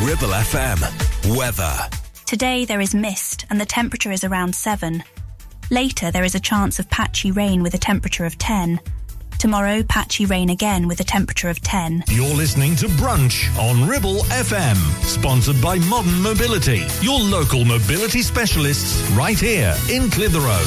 Ribble FM. Weather. Today there is mist and the temperature is around 7. Later there is a chance of patchy rain with a temperature of 10. Tomorrow, patchy rain again with a temperature of 10. You're listening to Brunch on Ribble FM, sponsored by Modern Mobility, your local mobility specialists right here in Clitheroe.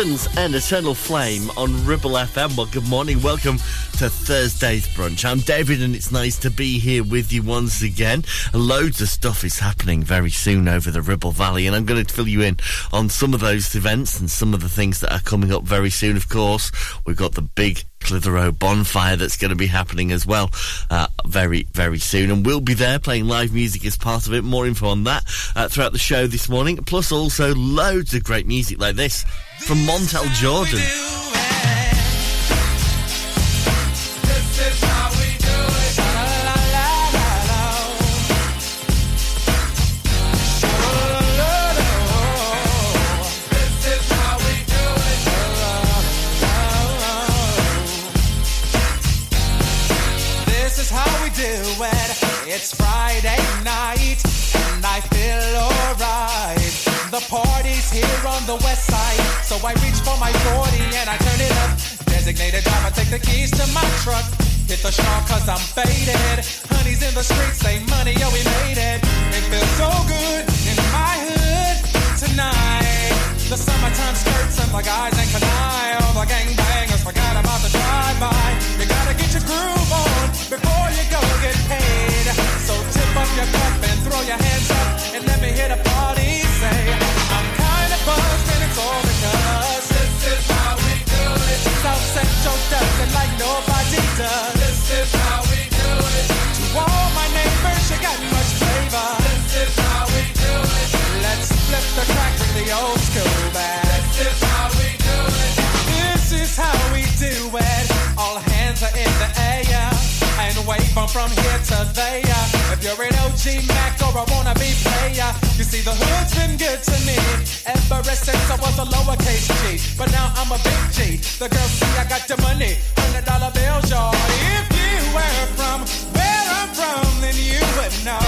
And Eternal Flame on Ribble FM. Well, good morning. Welcome to Thursday's brunch. I'm David, and it's nice to be here with you once again. Loads of stuff is happening very soon over the Ribble Valley, and I'm going to fill you in on some of those events and some of the things that are coming up very soon. Of course, we've got the big Clitheroe bonfire that's going to be happening as well uh, very, very soon. And we'll be there playing live music as part of it. More info on that uh, throughout the show this morning. Plus, also loads of great music like this from Montell Jordan. The west side, so I reach for my 40 and I turn it up. Designated driver, take the keys to my truck. Hit the shop cause I'm faded. Honey's in the streets, say money, yo, we made it. It feels so good in my hood tonight. The summertime skirts and the guys ain't canine. All the gangbangers forgot about the drive-by. You gotta get your groove on before you go get paid. So tip up your cup and throw your hands up and let me hear the party say, buzz, and it's all because this is how we do it. South Central does it like nobody does. This is how we do it. To all my neighbors, you got much flavor. This is how we do it. Let's flip the crack, bring the old school bag. This is how we do it. This is how we do it. All hands are in the air and wave from here to there. If you're an OG Mac or a wannabe player see the hood's been good to me ever since I was a lowercase G. But now I'm a big G. The girls see I got the money, hundred dollar bills, y'all. If you were from where I'm from, then you would know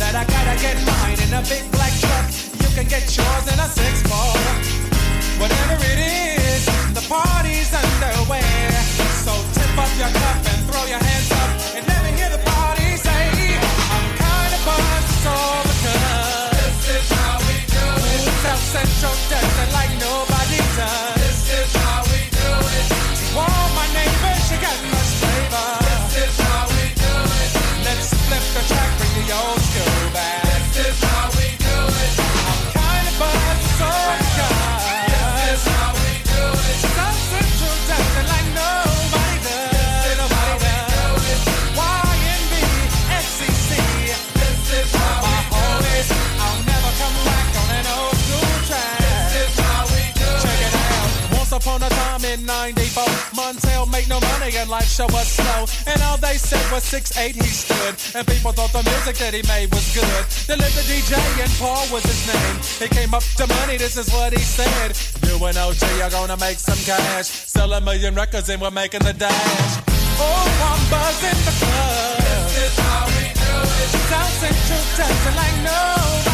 that I gotta get mine in a big black truck. You can get yours in a six four. Whatever it is, the party's underway. So tip up your cup and throw your hands Made no money and life show was slow. And all they said was 6'8 he stood. And people thought the music that he made was good. The DJ and Paul was his name. He came up to money, this is what he said. You and OG are gonna make some cash. Sell a million records and we're making the dash. Oh, I'm buzzing the club. This is how we do it. South Central it like nobody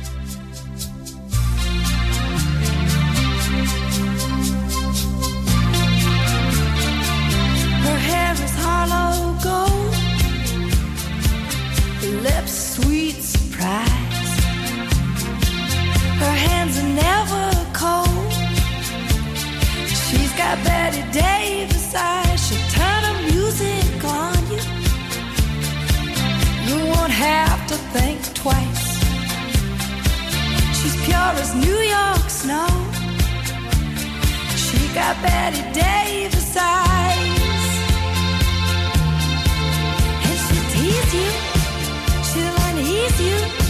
Davis eyes. She'll turn her music on you. You won't have to think twice. She's pure as New York snow. She got Bette Davis eyes. And she'll tease you, she'll unease you.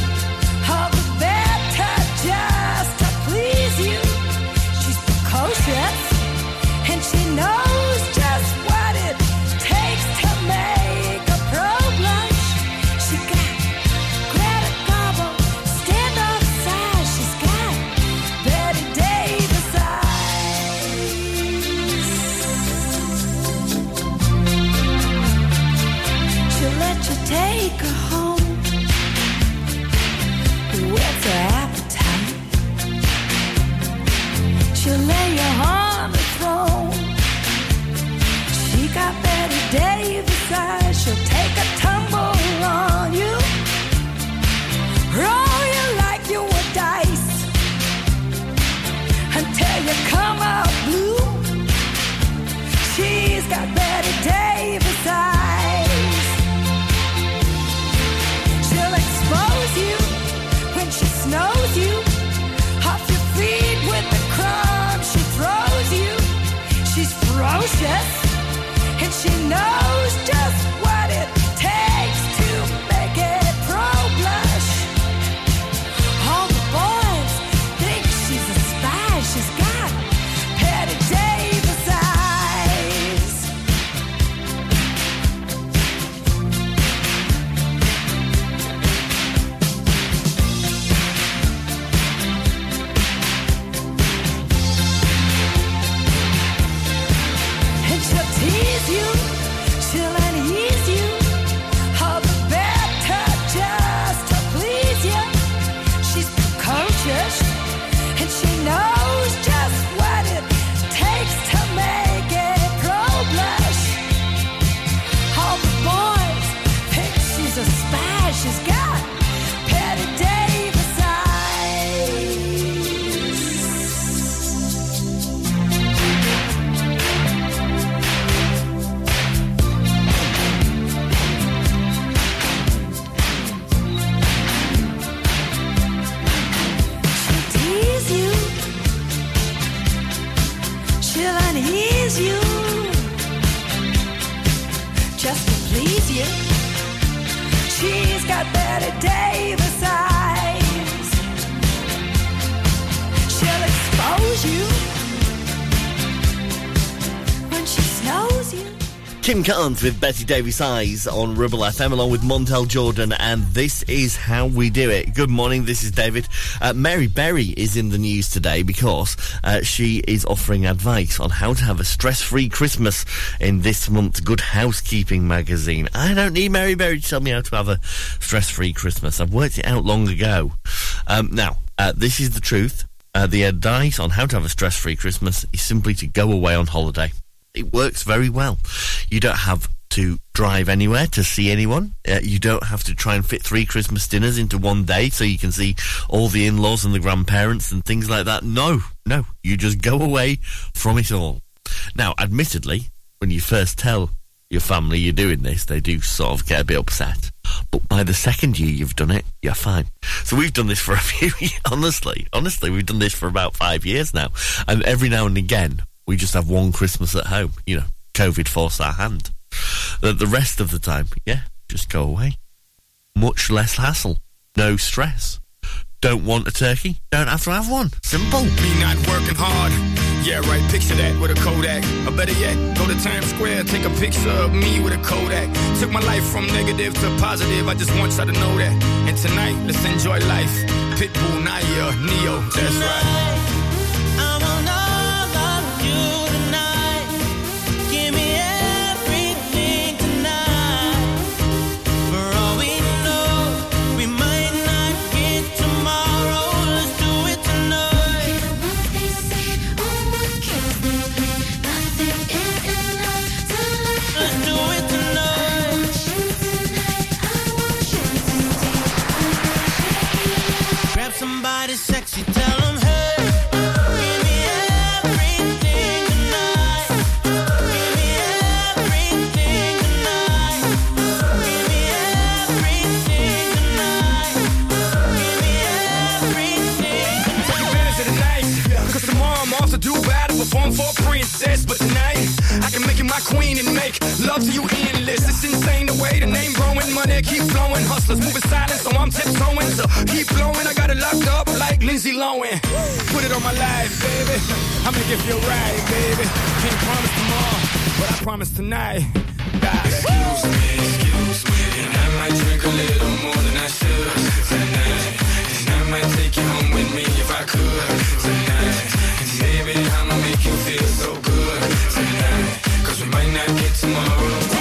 Kim Carnes with Bette Davis Eyes on Ribble FM along with Montell Jordan and this is how we do it. Good morning, this is David. Uh, Mary Berry is in the news today because uh, she is offering advice on how to have a stress-free Christmas in this month's Good Housekeeping magazine. I don't need Mary Berry to tell me how to have a stress-free Christmas. I've worked it out long ago. Um, now, uh, this is the truth. Uh, the advice on how to have a stress-free Christmas is simply to go away on holiday it works very well. You don't have to drive anywhere to see anyone. Uh, you don't have to try and fit three Christmas dinners into one day so you can see all the in-laws and the grandparents and things like that. No, no, you just go away from it all. Now, admittedly, when you first tell your family you're doing this, they do sort of get a bit upset. But by the second year you've done it, you're fine. So we've done this for a few years. Honestly, honestly, we've done this for about five years now. And every now and again, we just have one Christmas at home. You know, COVID forced our hand. The, the rest of the time, yeah, just go away. Much less hassle. No stress. Don't want a turkey? Don't have to have one. Simple. Me not working hard. Yeah, right. Picture that with a Kodak. Or better yet, go to Times Square, take a picture of me with a Kodak. Took my life from negative to positive. I just want y'all to know that. And tonight, let's enjoy life. Pitbull, Nayer, Ne-Yo. That's right. Sexy, tell them, hey. Of the night. Cause tomorrow I'm off to do battle, perform for a princess. But can make you my queen and make love to you endless. It's insane the way the name growing, money keep flowing. Hustlers moving silent, so I'm tiptoeing. So keep blowing, I got it locked up like Lindsay Lohan. Put it on my life, baby. I make it feel right, baby. Can't promise tomorrow, but I promise tonight. God. Excuse me, excuse me, and I might drink a little more than I should tonight. And I might take you home with me if I could Not get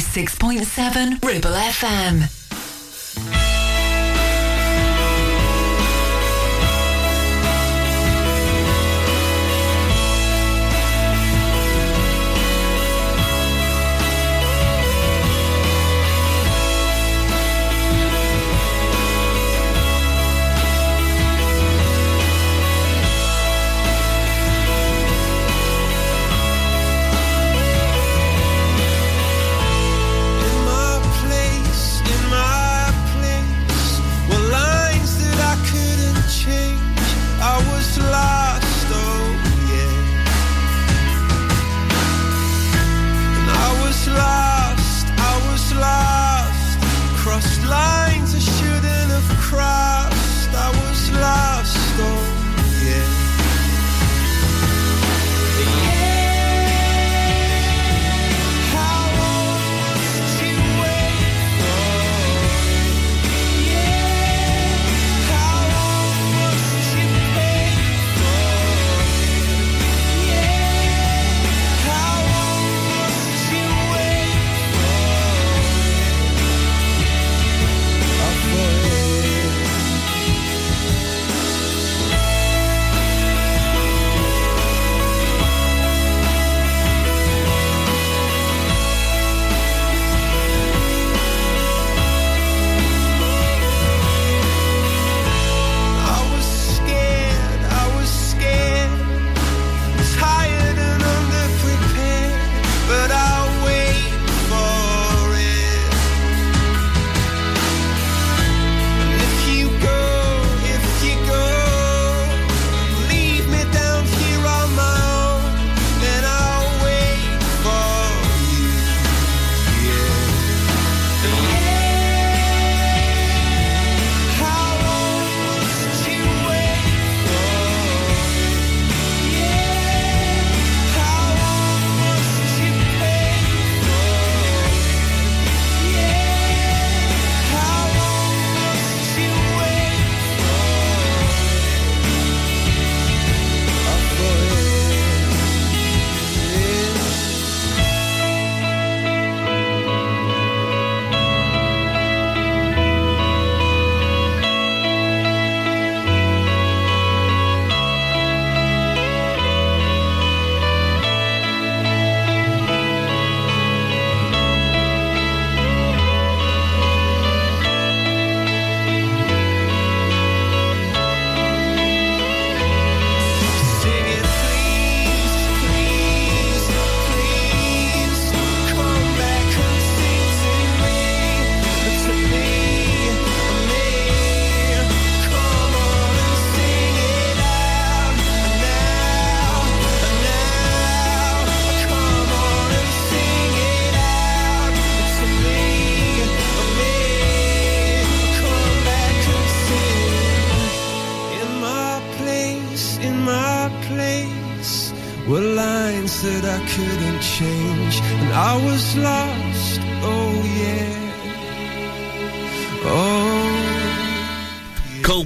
106.7 Ribble FM.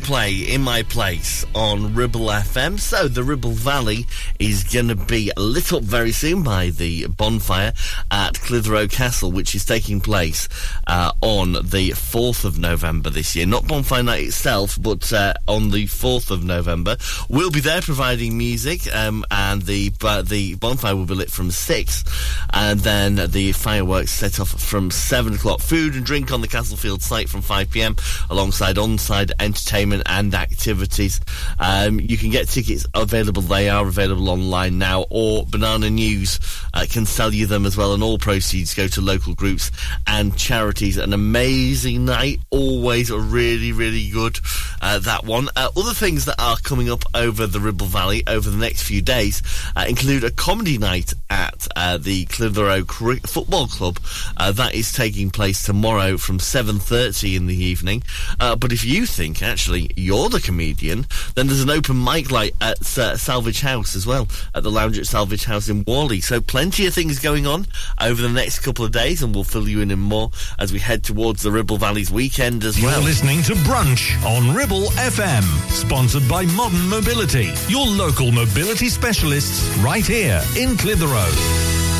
Coldplay in my place on Ribble FM. So the Ribble Valley is going to be lit up very soon by the bonfire at Clitheroe Castle, which is taking place uh, on the 4th of November this year. Not bonfire night itself, but uh, on the 4th of November. We'll be there providing music, um, and the uh, the bonfire will be lit from six, and then the fireworks set off from seven o'clock. Food and drink on the Castlefield site from five pm, alongside on-site entertainment and activities. Um, you can get tickets available; they are available online now, or Banana News uh, can sell you them as well. And all proceeds go to local groups and charities. An amazing night, always a really, really good. Uh, that one. Uh, other things that are coming up over the Ribble Valley over the next few days uh, include a comedy night at uh, the Clitheroe Football Club. Uh, that is taking place tomorrow from 7.30 in the evening. Uh, but if you think, actually, you're the comedian, then there's an open mic night at Salvage House as well, at the lounge at Salvage House in Whalley. So plenty of things going on over the next couple of days, and we'll fill you in in more as we head towards the Ribble Valley's weekend as You're well. listening to Brunch on Ribble FM, sponsored by Modern Mobility, your local mobility specialists right here in Clitheroe.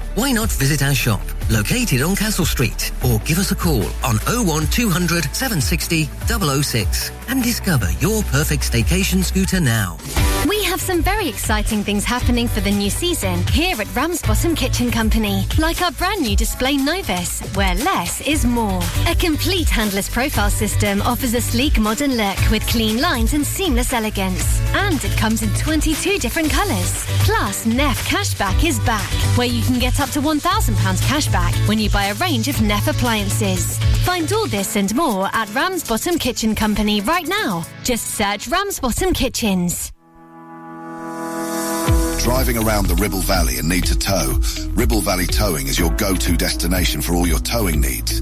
Why not visit our shop, located on Castle Street, or give us a call on 01200 760 006 and discover your perfect staycation scooter now. We have some very exciting things happening for the new season here at Ramsbottom Kitchen Company, like our brand new display Novus, where less is more. A complete handless profile system offers a sleek modern look with clean lines and seamless elegance. And it comes in 22 different colours. Plus, Neff Cashback is back, where you can get up to £1,000 cashback when you buy a range of Neff appliances. Find all this and more at Ramsbottom Kitchen Company right now. Just search Ramsbottom Kitchens. Driving around the Ribble Valley and need to tow? Ribble Valley Towing is your go-to destination for all your towing needs.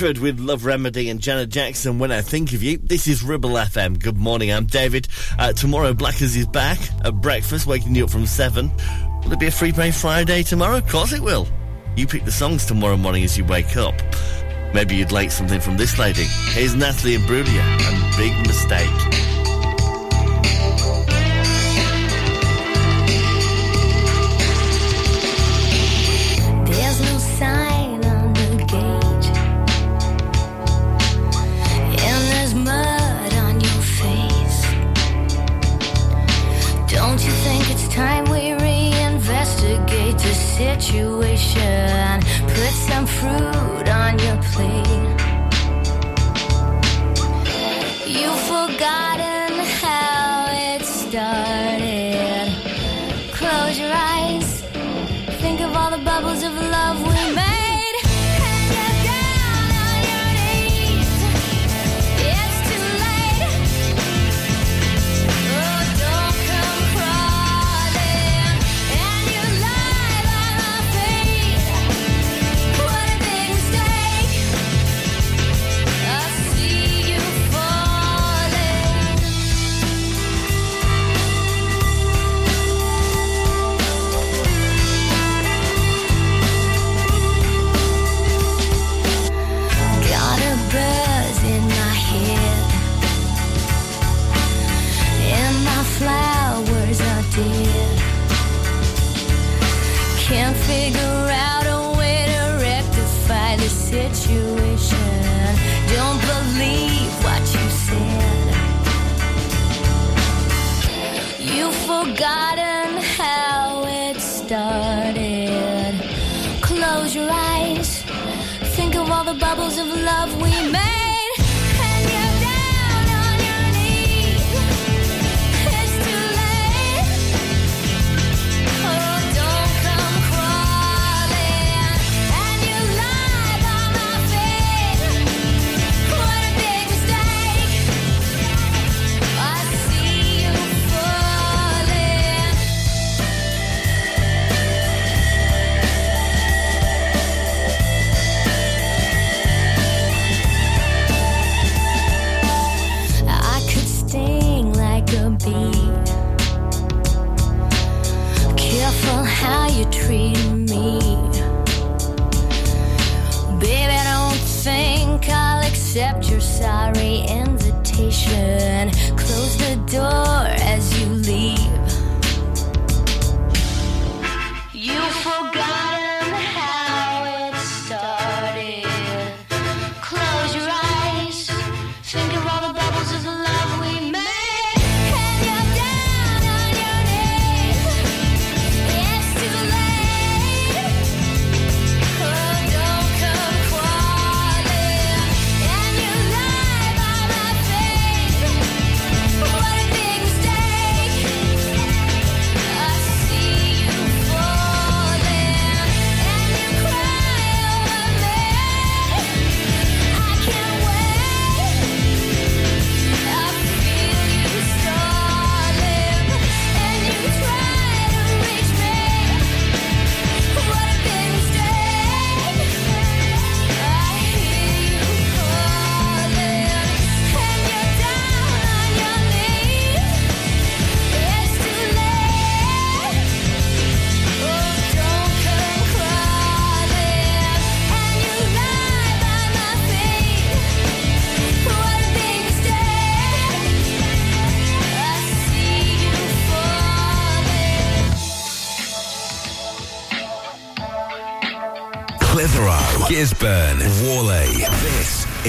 With Love Remedy and Janet Jackson, When I Think of You. This is Ribble FM. Good morning, I'm David. Uh, tomorrow, Blackers is back at breakfast, waking you up from 7. Will it be a Free Play Friday tomorrow? Of course it will. You pick the songs tomorrow morning as you wake up. Maybe you'd like something from this lady. Here's Natalie Imbruglia and Big Mistake.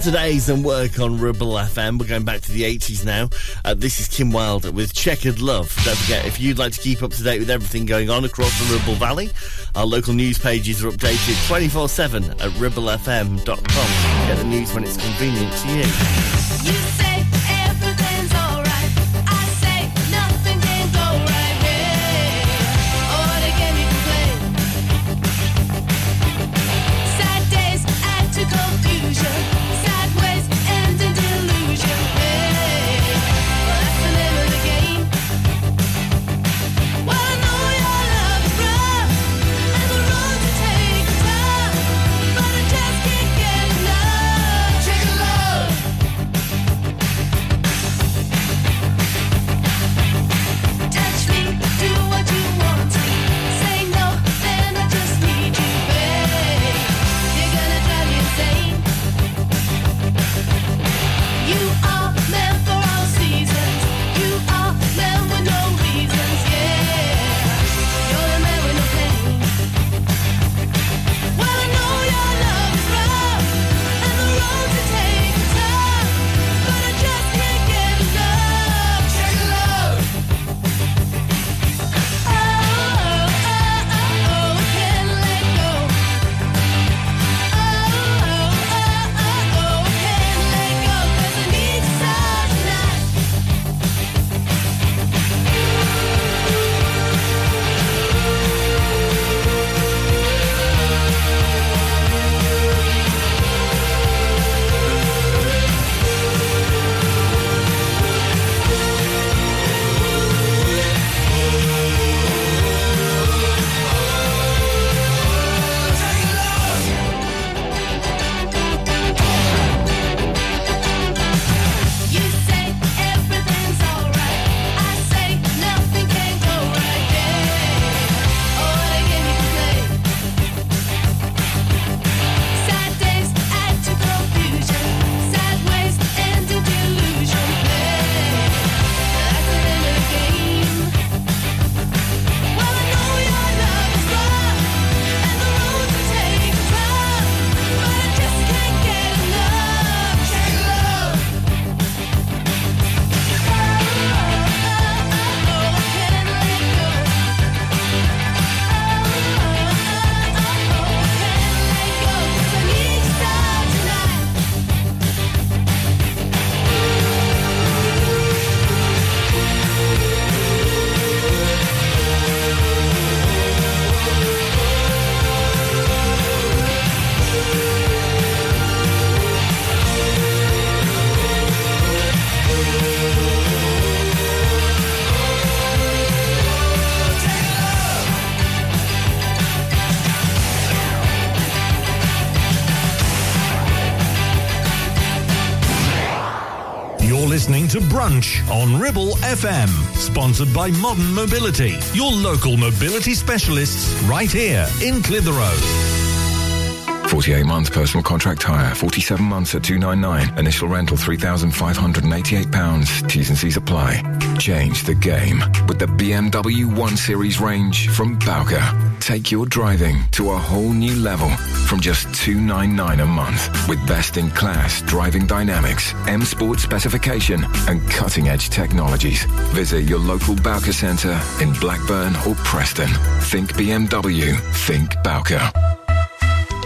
Saturdays and work on Ribble FM. We're going back to the 80s now. Uh, this is Kim Wilde with Checkered Love. Don't forget, if you'd like to keep up to date with everything going on across the Ribble Valley, our local news pages are updated 24 7 at ribblefm.com. Get the news when it's convenient to you. To Brunch on Ribble FM, sponsored by Modern Mobility, your local mobility specialists right here in Clitheroe. 48 months personal contract hire, 47 months at 299. Initial rental £3,588. T's and C's apply. Change the game with the BMW 1 Series range from Bowker. Take your driving to a whole new level from just 299 a month with best-in-class driving dynamics, M Sport specification and cutting-edge technologies. Visit your local Bowker Centre in Blackburn or Preston. Think BMW. Think Bowker.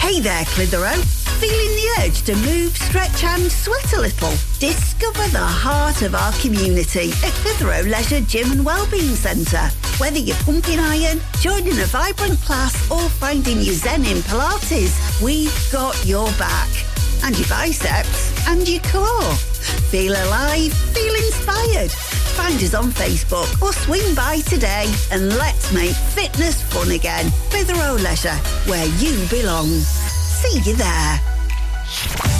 Hey there, Clitheroe. Feeling the urge to move, stretch and sweat a little? Discover the heart of our community at Clitheroe Leisure Gym and Wellbeing Centre. Whether you're pumping iron, joining a vibrant class or finding your zen in Pilates, we've got your back. And your biceps and your core. Feel alive, feel inspired. Find us on Facebook or swing by today and let's make fitness fun again. Clitheroe Leisure, where you belong. See you there.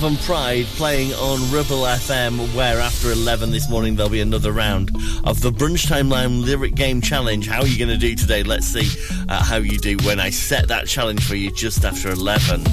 Love and Pride playing on Ribble FM, where after 11 this morning there'll be another round of the Brunch Timeline Lyric Game Challenge. How are you going to do today? Let's see uh, how you do when I set that challenge for you just after 11.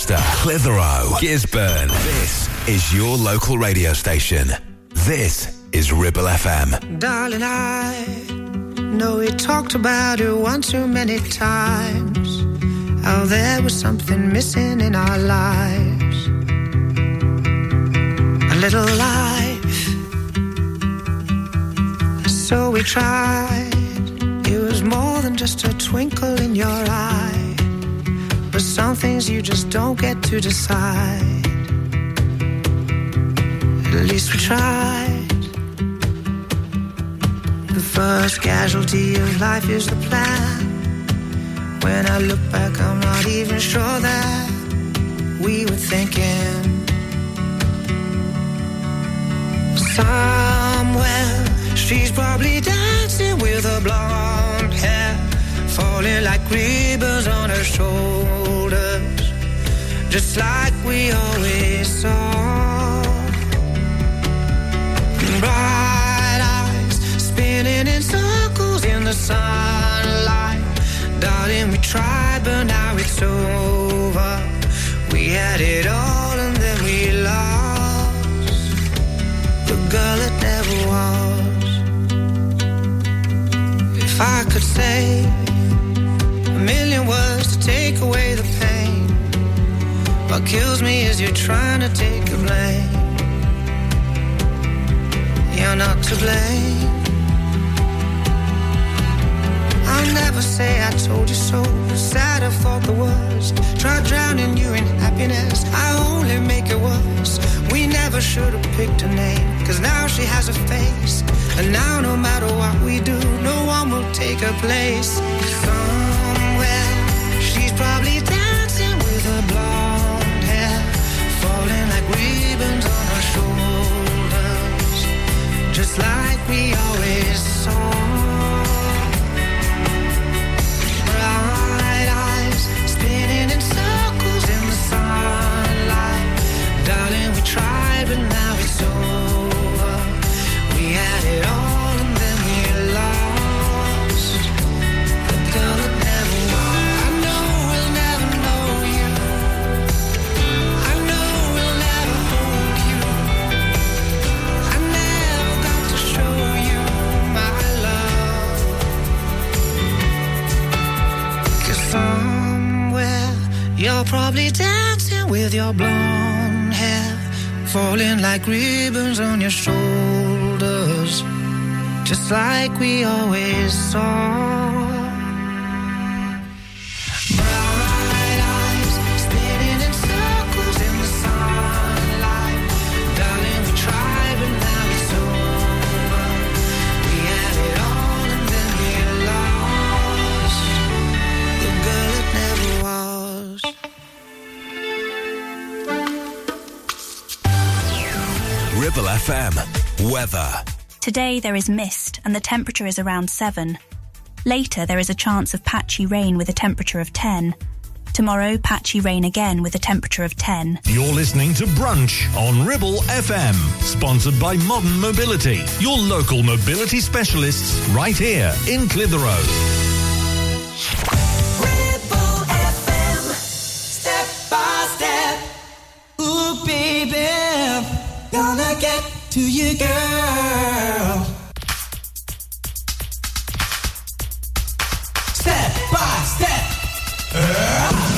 Ribchester, Clitheroe, Gisburn. This is your local radio station. This is Ribble FM. Darling, I know we talked about it one too many times. How there was something missing in our lives. A little life. So we tried. It was more than just a twinkle in your eye. But some things you just don't get to decide. At least we tried. The first casualty of life is the plan. When I look back, I'm not even sure that we were thinking. Somewhere, she's probably dancing with a blonde hair, falling like ribbons on her shoulders, just like we always saw. Bright eyes spinning in circles in the sunlight. Darling, we tried, but now it's over. We had it all and then we lost the girl that never was. If I could say take away the pain, what kills me is you're trying to take the blame. You're not to blame. I'll never say I told you so. Sad I thought the worst. Tried drowning you in happiness. I only make it worse. We never should have picked a name. Cause now she has a face. And now no matter what we do, no one will take her place. Just like we always saw. Probably dancing with your blonde hair, falling like ribbons on your shoulders, just like we always saw. Ribble FM. Weather. Today there is mist and the temperature is around 7. Later there is a chance of patchy rain with a temperature of 10. Tomorrow, patchy rain again with a temperature of 10. You're listening to Brunch on Ribble FM, sponsored by Modern Mobility, your local mobility specialists right here in Clitheroe. To you, girl. Step by step. Step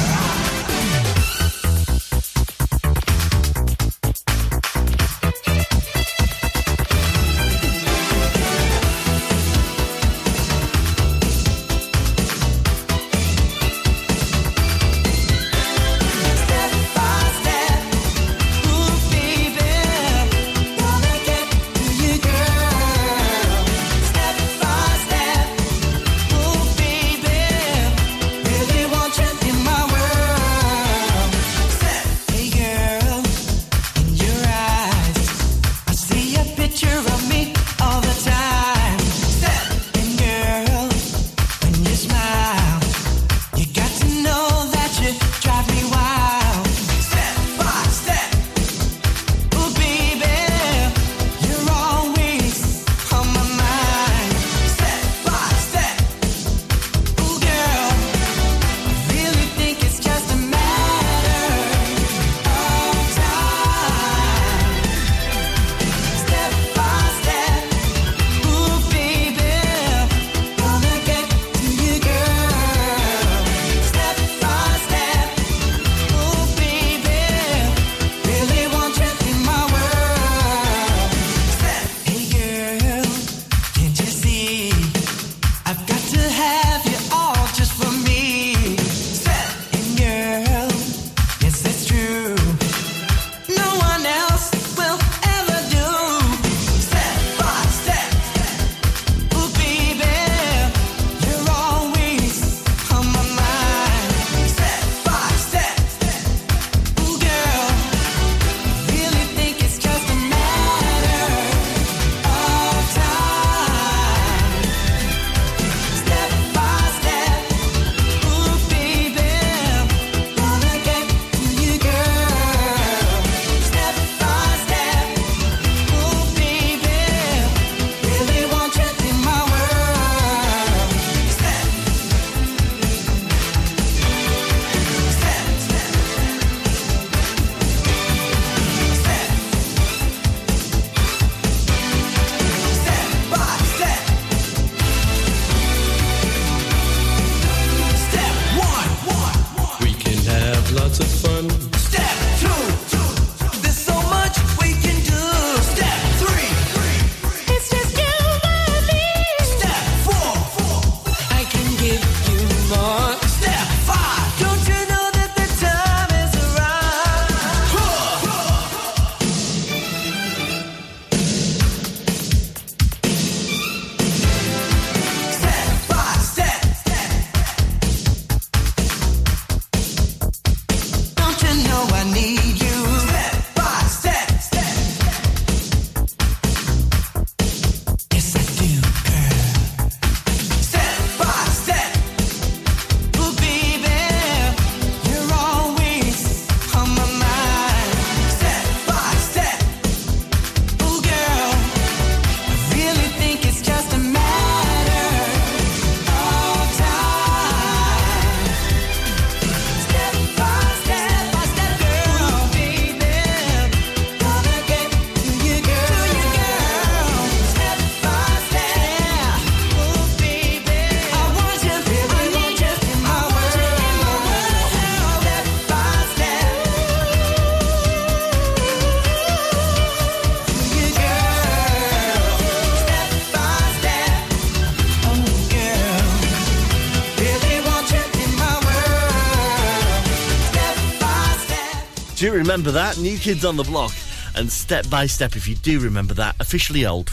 remember that. New Kids on the Block. And Step by Step, if you do remember that, officially old.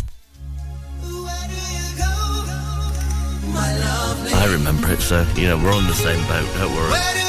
I remember it, so, you know, we're on the same boat, don't worry.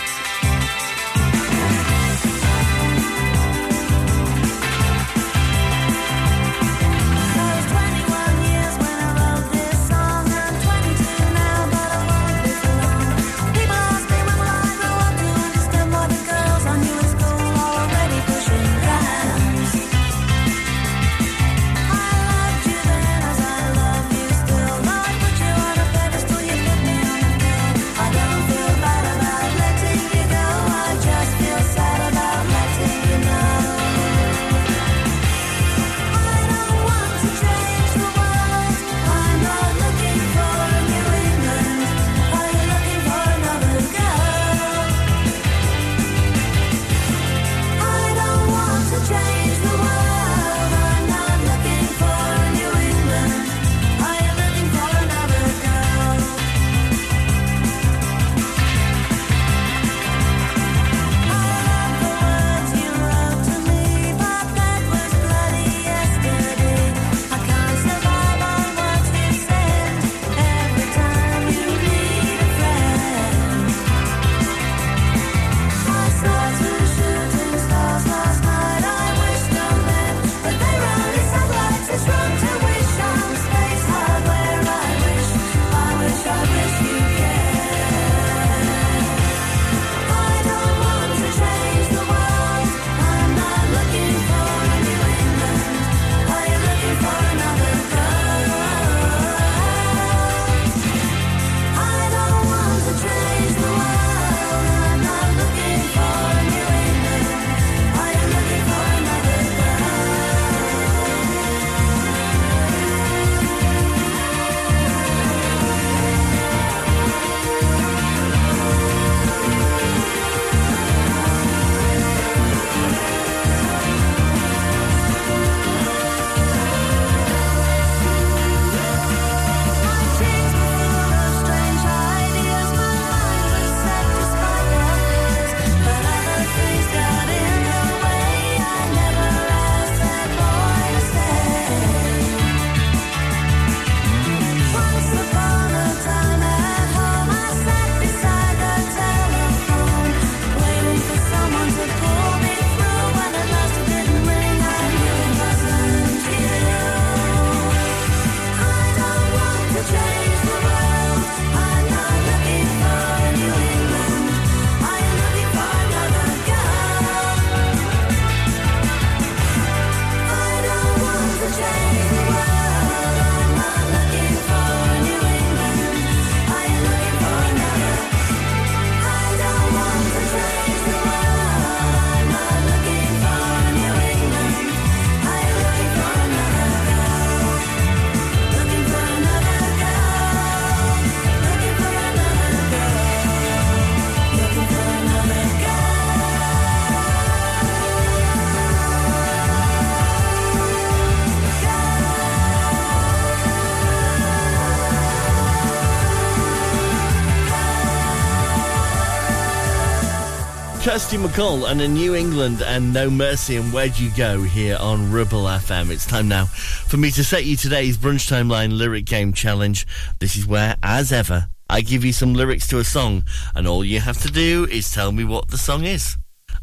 Kirsty MacColl and a New England and No Mercy and Where'd You Go here on Ribble FM. It's time now for me to set you today's Brunch Timeline Lyric Game Challenge. This is where, as ever, I give you some lyrics to a song and all you have to do is tell me what the song is.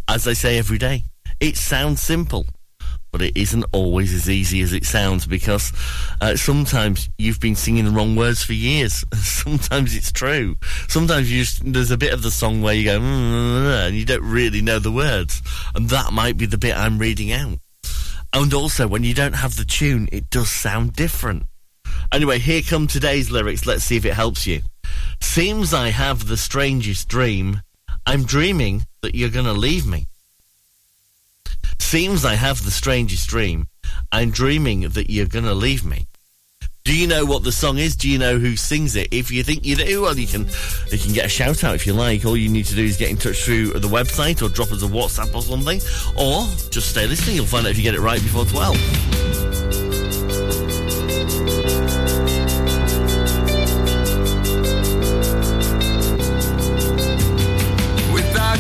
As I say every day, it sounds simple. But it isn't always as easy as it sounds because uh, sometimes you've been singing the wrong words for years. sometimes it's true. Sometimes just, there's a bit of the song where you go, "Mm," and you don't really know the words. And that might be the bit I'm reading out. And also, when you don't have the tune, it does sound different. Anyway, here come today's lyrics. Let's see if it helps you. Seems I have the strangest dream. I'm dreaming that you're going to leave me. Seems I have the strangest dream. I'm dreaming that you're going to leave me. Do you know what the song is? Do you know who sings it? If you think you do, well, you can you can get a shout out if you like. All you need to do is get in touch through the website or drop us a WhatsApp or something, or just stay listening. You'll find out if you get it right before twelve. without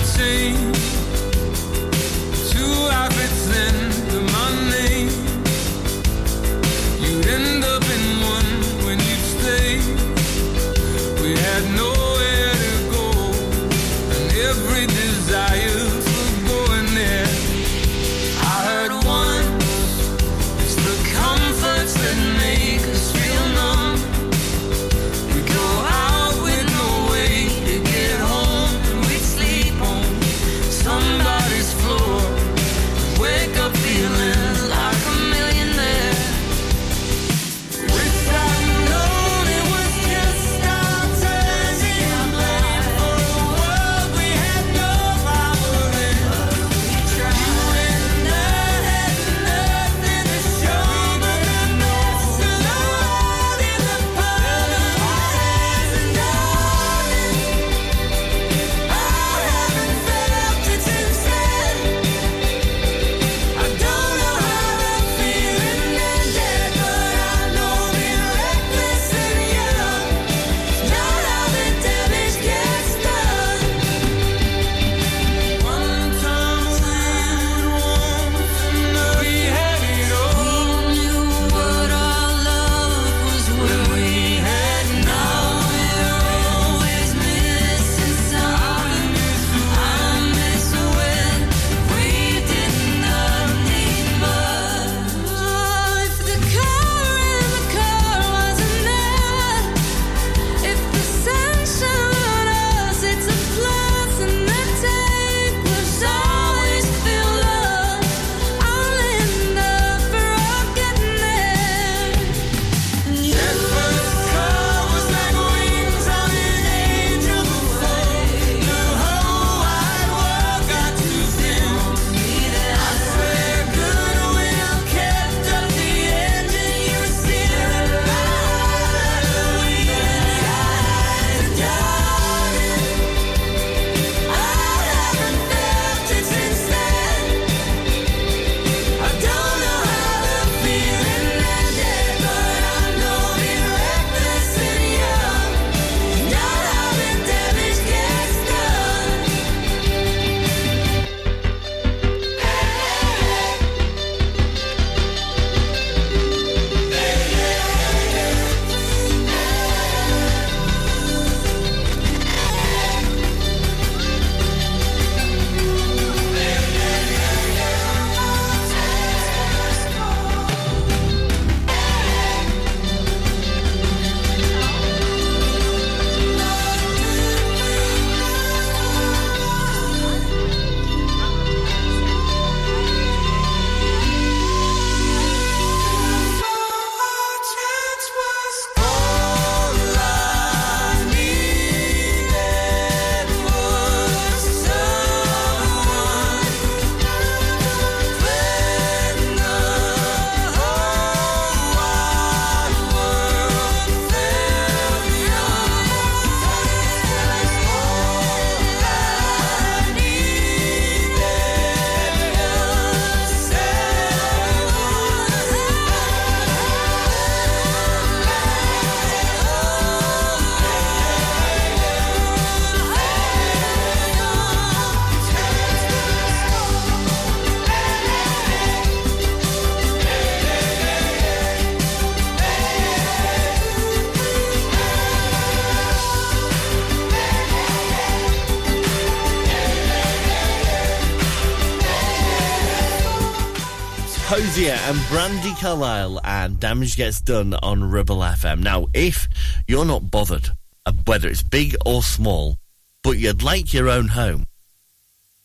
and Brandi Carlile and Damage Gets Done on Ribble FM. Now, if you're not bothered, uh, whether it's big or small, but you'd like your own home,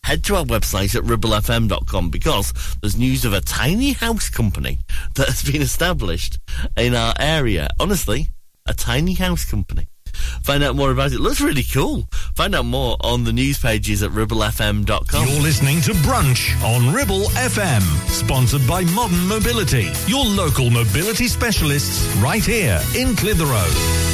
head to our website at ribblefm.com because there's news of a tiny house company that has been established in our area. Honestly, a tiny house company. Find out more about it. Looks really cool. Find out more on the news pages at ribblefm.com. You're listening to Brunch on Ribble FM, sponsored by Modern Mobility, your local mobility specialists right here in Clitheroe.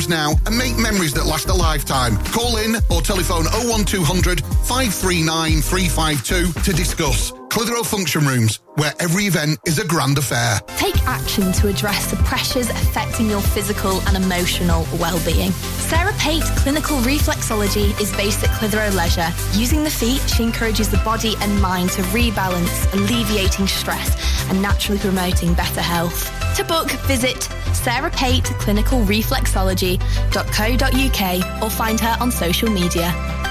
now and make memories that last a lifetime. Call in or telephone 01200 539 352 to discuss. Clitheroe Function Rooms, where every event is a grand affair. Take action to address the pressures affecting your physical and emotional well-being. Sarah Pate Clinical Reflexology is based at Clitheroe Leisure. Using the feet, she encourages the body and mind to rebalance, alleviating stress and naturally promoting better health. To book, visit Sarah Pate Clinical Reflexology.co.uk or find her on social media.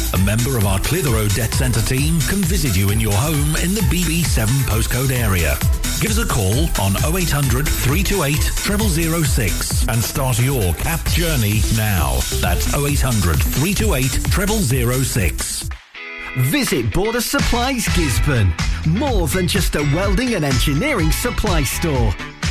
A member of our Clitheroe Debt Centre team can visit you in your home in the BB7 postcode area. Give us a call on 0800 328 0006 and start your CAP journey now. That's 0800 328 0006. Visit Border Supplies Gisburn. More than just a welding and engineering supply store.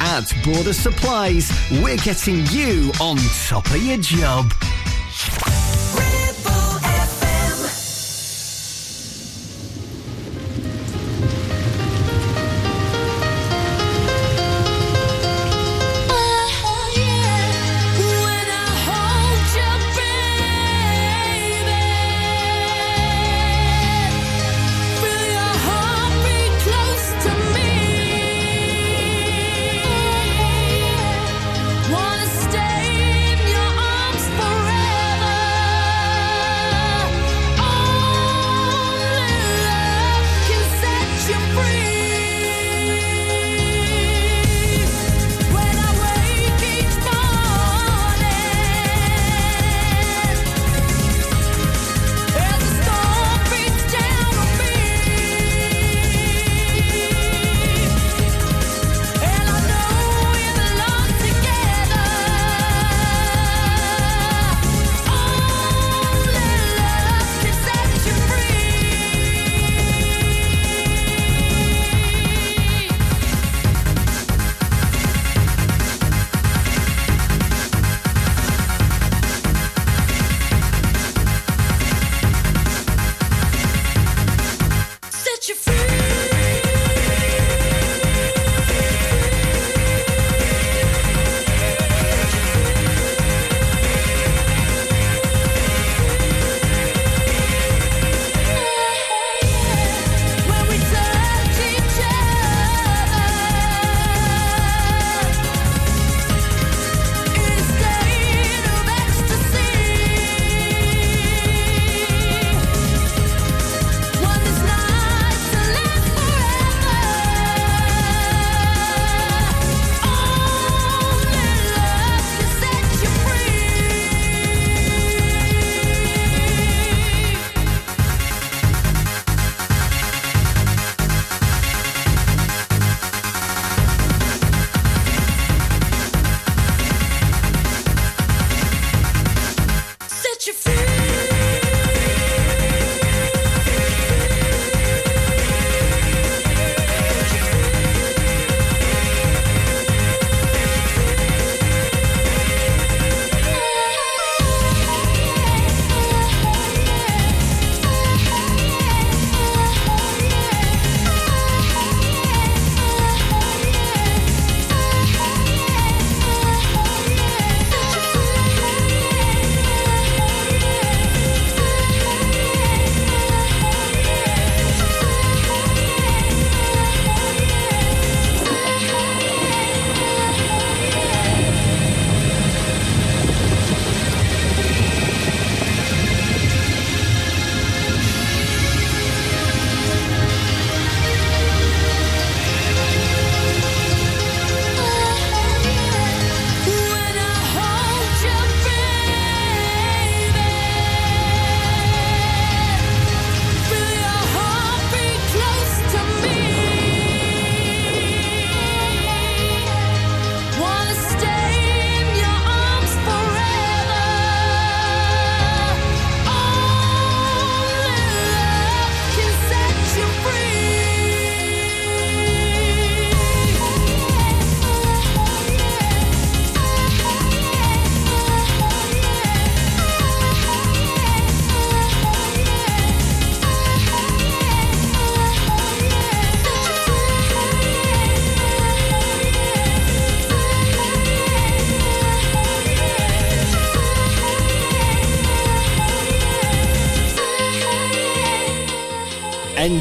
At Border Supplies, we're getting you on top of your job.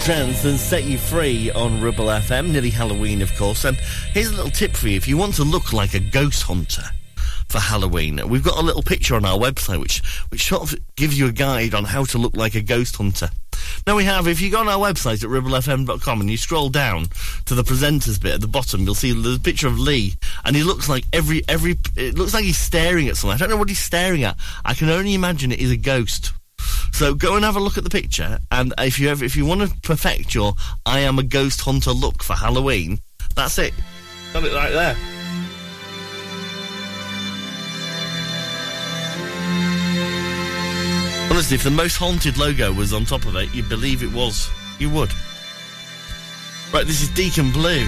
N-Trance and set you free on Ribble FM. Nearly Halloween, of course. And here's a little tip for you: if you want to look like a ghost hunter for Halloween, we've got a little picture on our website which which sort of gives you a guide on how to look like a ghost hunter. Now we have, if you go on our website at ribblefm.com and you scroll down to the presenters bit at the bottom, you'll see a picture of Lee, and he looks like every every. It looks like he's staring at something. I don't know what he's staring at. I can only imagine it is a ghost. So go and have a look at the picture, and if you ever, if you want to perfect your "I am a ghost hunter" look for Halloween, that's it. Got it right there. Honestly, if the most haunted logo was on top of it, you'd believe it was. You would. Right, this is Deacon Blue.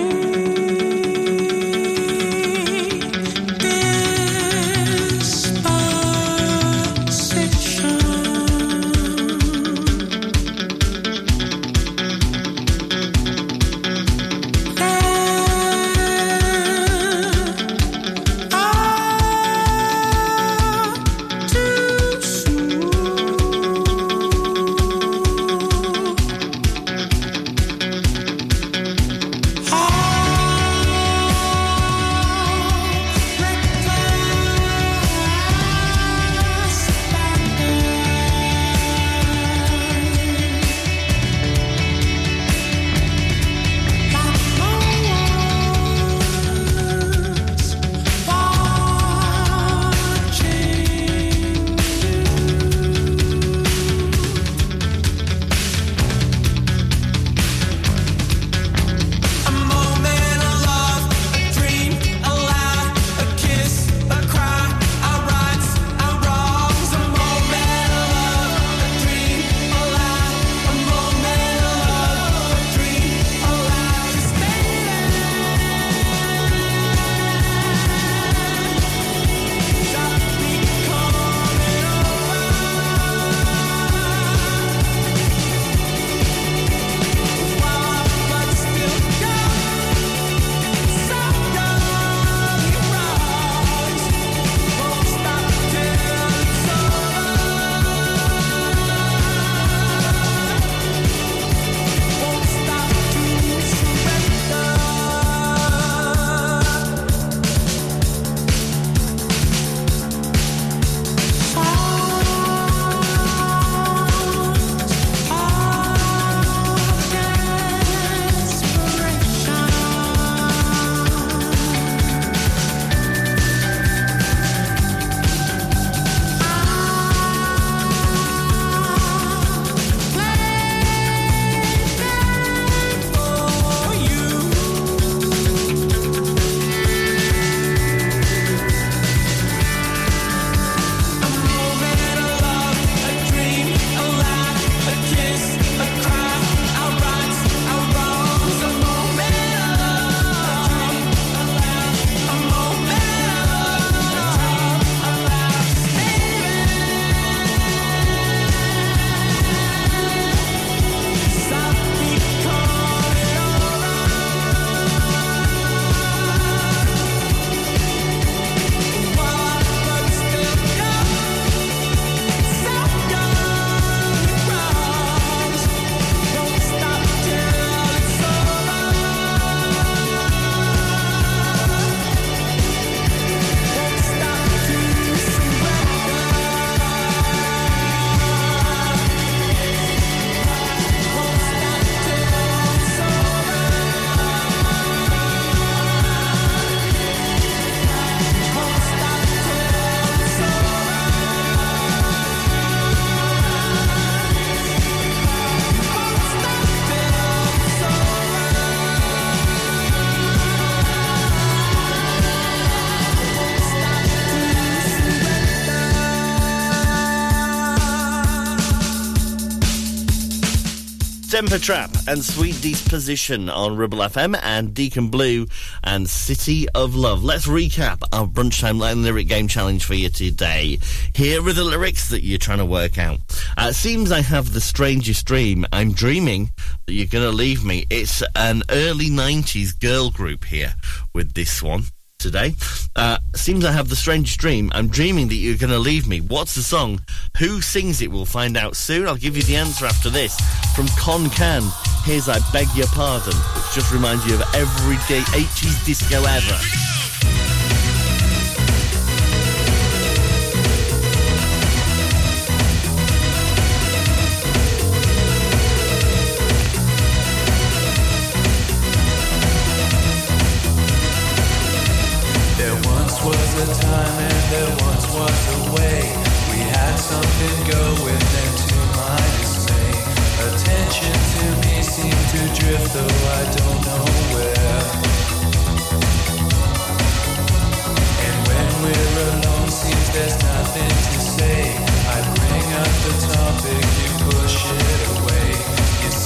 Temper Trap and Sweet Disposition on Ribble FM and Deacon Blue and City of Love. Let's recap our Brunchtime Latin Lyric Game Challenge for you today. Here are the lyrics that you're trying to work out. Uh, it seems I have the strangest dream. I'm dreaming that you're going to leave me. It's an early 90s girl group here with this one today. Uh, seems I have the strangest dream. I'm dreaming that you're going to leave me. What's the song? Who sings it? We'll find out soon. I'll give you the answer after this. From Kon Kan, here's I Beg Your Pardon, which just reminds you of everyday 80s disco ever.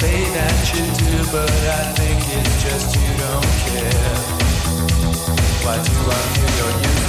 say that you do, but I think it's just you don't care. Why do I feel your youth?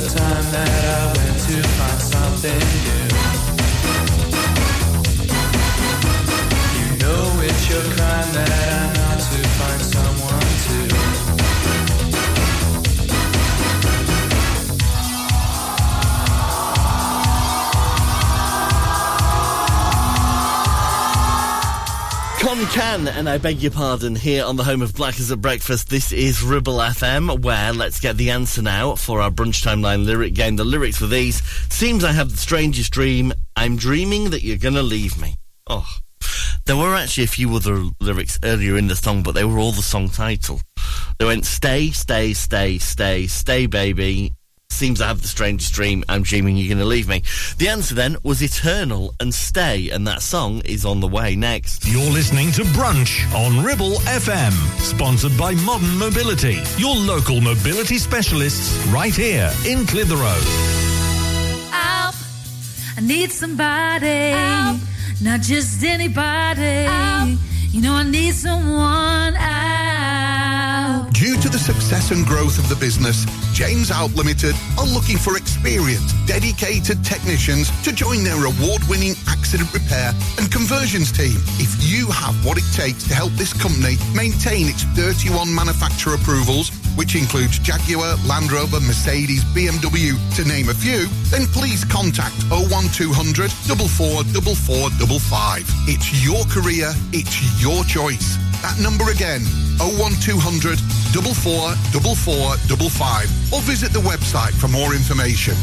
The time that I went to find something new. Kan, and I beg your pardon, here on the home of Black as a Breakfast. This is Ribble FM, where let's get the answer now for our brunch timeline lyric game. The lyrics for these Seems I have the strangest dream. I'm dreaming that you're gonna leave me. Oh. There were actually a few other lyrics earlier in the song, but they were all the song title. They went stay, stay, stay, stay, stay, baby. Seems I have the strangest dream. I'm dreaming you're going to leave me. The answer then was Eternal and Stay, and that song is on the way next. You're listening to Brunch on Ribble FM, sponsored by Modern Mobility, your local mobility specialists right here in Clitheroe. Out. I need somebody, not just anybody. You know, I need someone out. Due to the success and growth of the business, James Out Limited are looking for experienced, dedicated technicians to join their award-winning accident repair and conversions team. If you have what it takes to help this company maintain its 31 manufacturer approvals, which includes Jaguar, Land Rover, Mercedes, BMW, to name a few, then please contact 01200 444455. It's your career, it's your choice. That number again, 01200 444455 or visit the website for more information.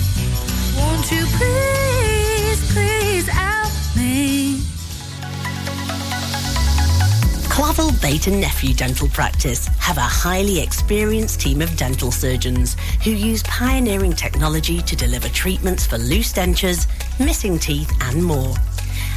Won't you please, please out me? Clavel Bait and Nephew Dental Practice have a highly experienced team of dental surgeons who use pioneering technology to deliver treatments for loose dentures, missing teeth, and more.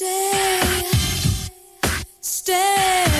Stay, stay.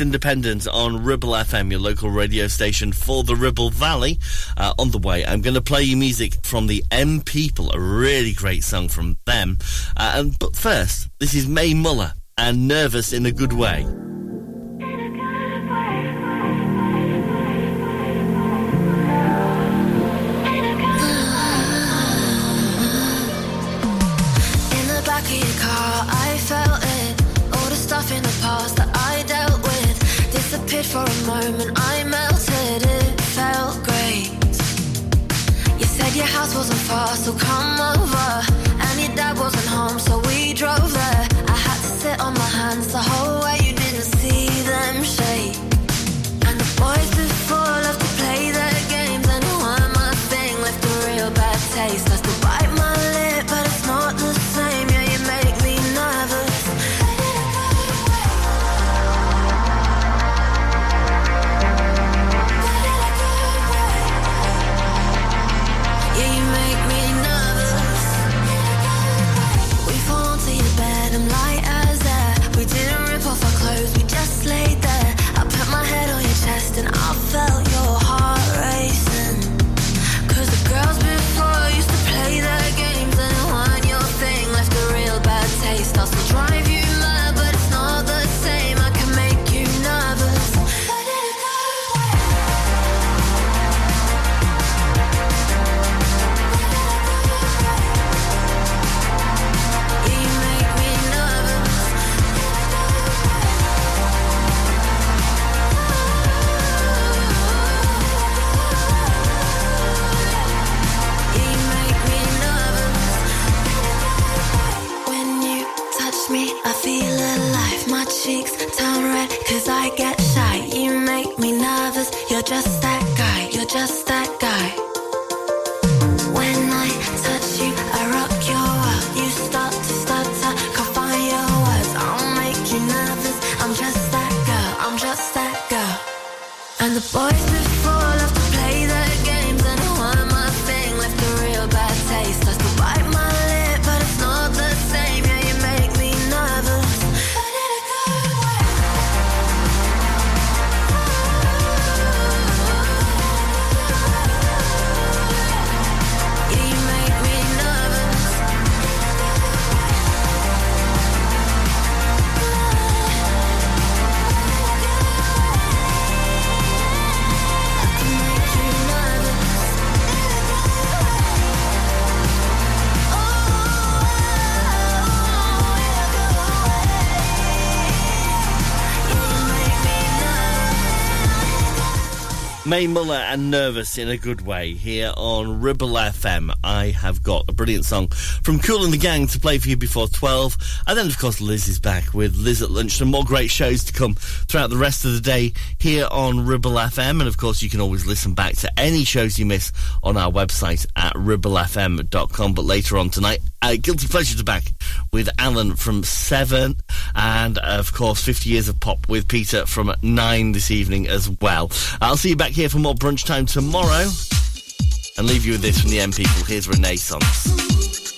Independent on Ribble FM, your local radio station for the Ribble Valley. Uh, on the way, I'm going to play you music from the M People, a really great song from them. Uh, but first, this is Mae Muller and Nervous in a Good Way. for a moment. I just Mae Muller and Nervous in a good way here on Ribble FM. I have got a brilliant song from Kool and the Gang to play for you before 12. And then, of course, Liz is back with Liz at Lunch. Some more great shows to come throughout the rest of the day here on Ribble FM. And, of course, you can always listen back to any shows you miss on our website at ribblefm.com. But later on tonight, uh, Guilty Pleasures to back with Alan from 7. And, uh, of course, 50 Years of Pop with Peter from 9 this evening as well. I'll see you back here for more brunch time tomorrow. And leave you with this from the M People. Here's Renaissance.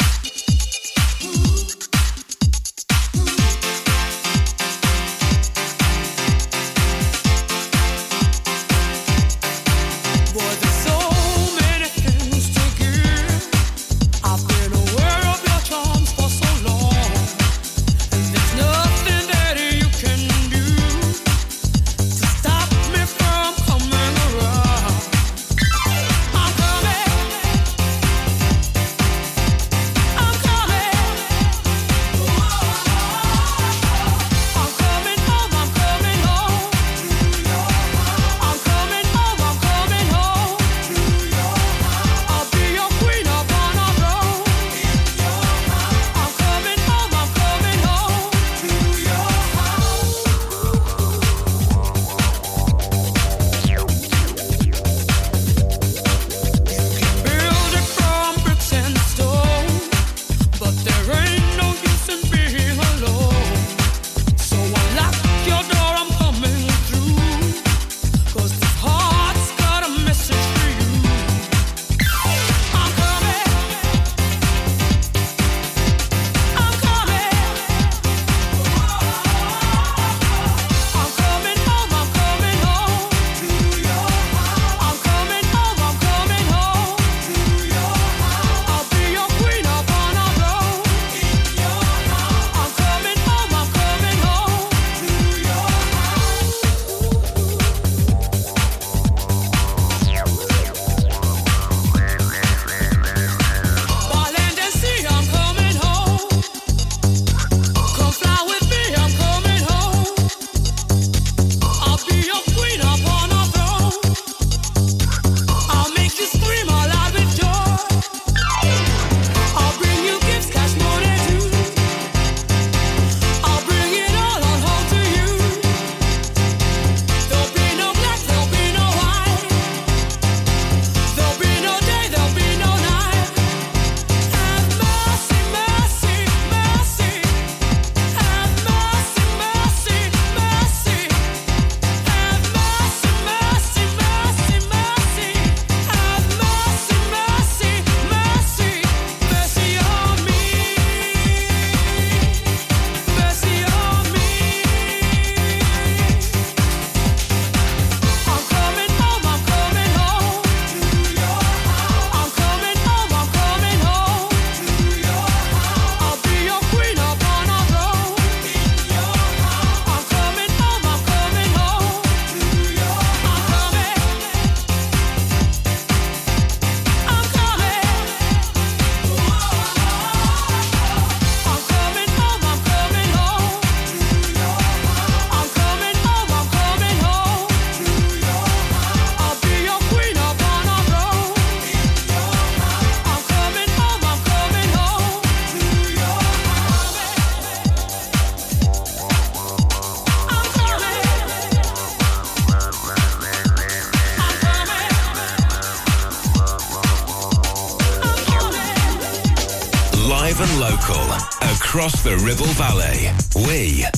Across the Ribble Valley. We.